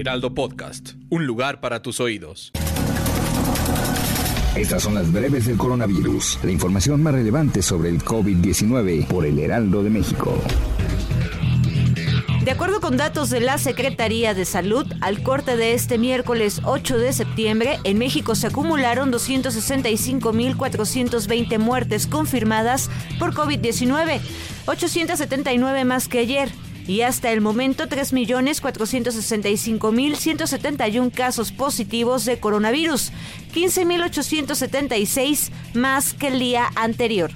Heraldo Podcast, un lugar para tus oídos. Estas son las breves del coronavirus, la información más relevante sobre el COVID-19 por el Heraldo de México. De acuerdo con datos de la Secretaría de Salud, al corte de este miércoles 8 de septiembre, en México se acumularon 265.420 muertes confirmadas por COVID-19, 879 más que ayer. Y hasta el momento 3.465.171 casos positivos de coronavirus, 15.876 más que el día anterior.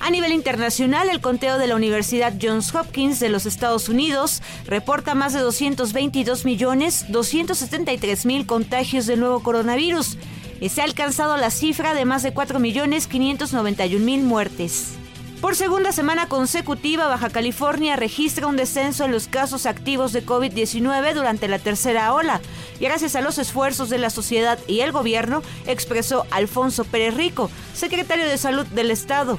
A nivel internacional, el conteo de la Universidad Johns Hopkins de los Estados Unidos reporta más de 222 millones 273 mil contagios del nuevo coronavirus y se ha alcanzado la cifra de más de 4 millones 591 mil muertes. Por segunda semana consecutiva, Baja California registra un descenso en los casos activos de COVID-19 durante la tercera ola. Y gracias a los esfuerzos de la sociedad y el gobierno, expresó Alfonso Pérez Rico, secretario de Salud del Estado.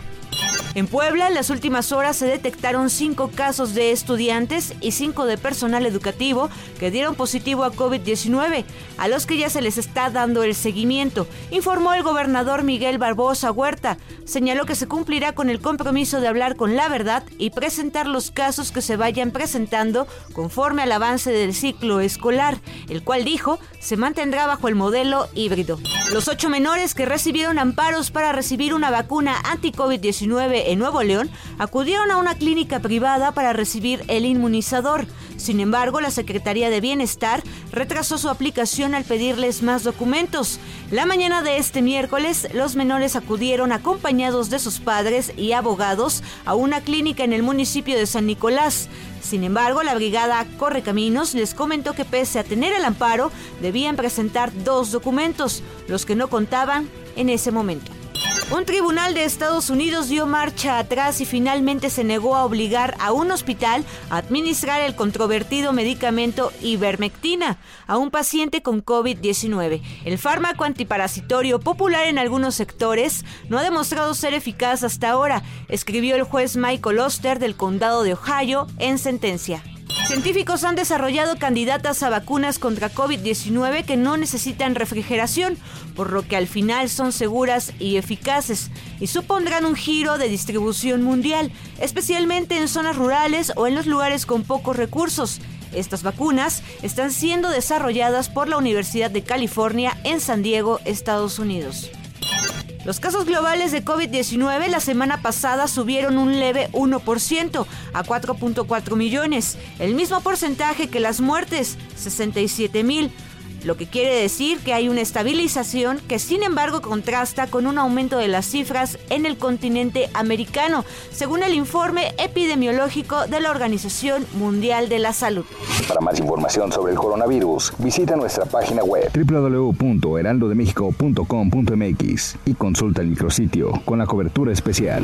En Puebla, en las últimas horas se detectaron cinco casos de estudiantes y cinco de personal educativo que dieron positivo a COVID-19, a los que ya se les está dando el seguimiento, informó el gobernador Miguel Barbosa Huerta. Señaló que se cumplirá con el compromiso de hablar con la verdad y presentar los casos que se vayan presentando conforme al avance del ciclo escolar, el cual dijo se mantendrá bajo el modelo híbrido. Los ocho menores que recibieron amparos para recibir una vacuna anti-COVID-19 en Nuevo León acudieron a una clínica privada para recibir el inmunizador. Sin embargo, la Secretaría de Bienestar retrasó su aplicación al pedirles más documentos. La mañana de este miércoles, los menores acudieron acompañados de sus padres y abogados a una clínica en el municipio de San Nicolás. Sin embargo, la brigada Correcaminos les comentó que pese a tener el amparo, debían presentar dos documentos, los que no contaban en ese momento. Un tribunal de Estados Unidos dio marcha atrás y finalmente se negó a obligar a un hospital a administrar el controvertido medicamento ivermectina a un paciente con COVID-19. El fármaco antiparasitorio popular en algunos sectores no ha demostrado ser eficaz hasta ahora, escribió el juez Michael Oster del condado de Ohio en sentencia. Científicos han desarrollado candidatas a vacunas contra COVID-19 que no necesitan refrigeración, por lo que al final son seguras y eficaces y supondrán un giro de distribución mundial, especialmente en zonas rurales o en los lugares con pocos recursos. Estas vacunas están siendo desarrolladas por la Universidad de California en San Diego, Estados Unidos. Los casos globales de COVID-19 la semana pasada subieron un leve 1% a 4.4 millones, el mismo porcentaje que las muertes, 67 mil lo que quiere decir que hay una estabilización que sin embargo contrasta con un aumento de las cifras en el continente americano, según el informe epidemiológico de la Organización Mundial de la Salud. Para más información sobre el coronavirus, visita nuestra página web www.heraldodemexico.com.mx y consulta el micrositio con la cobertura especial.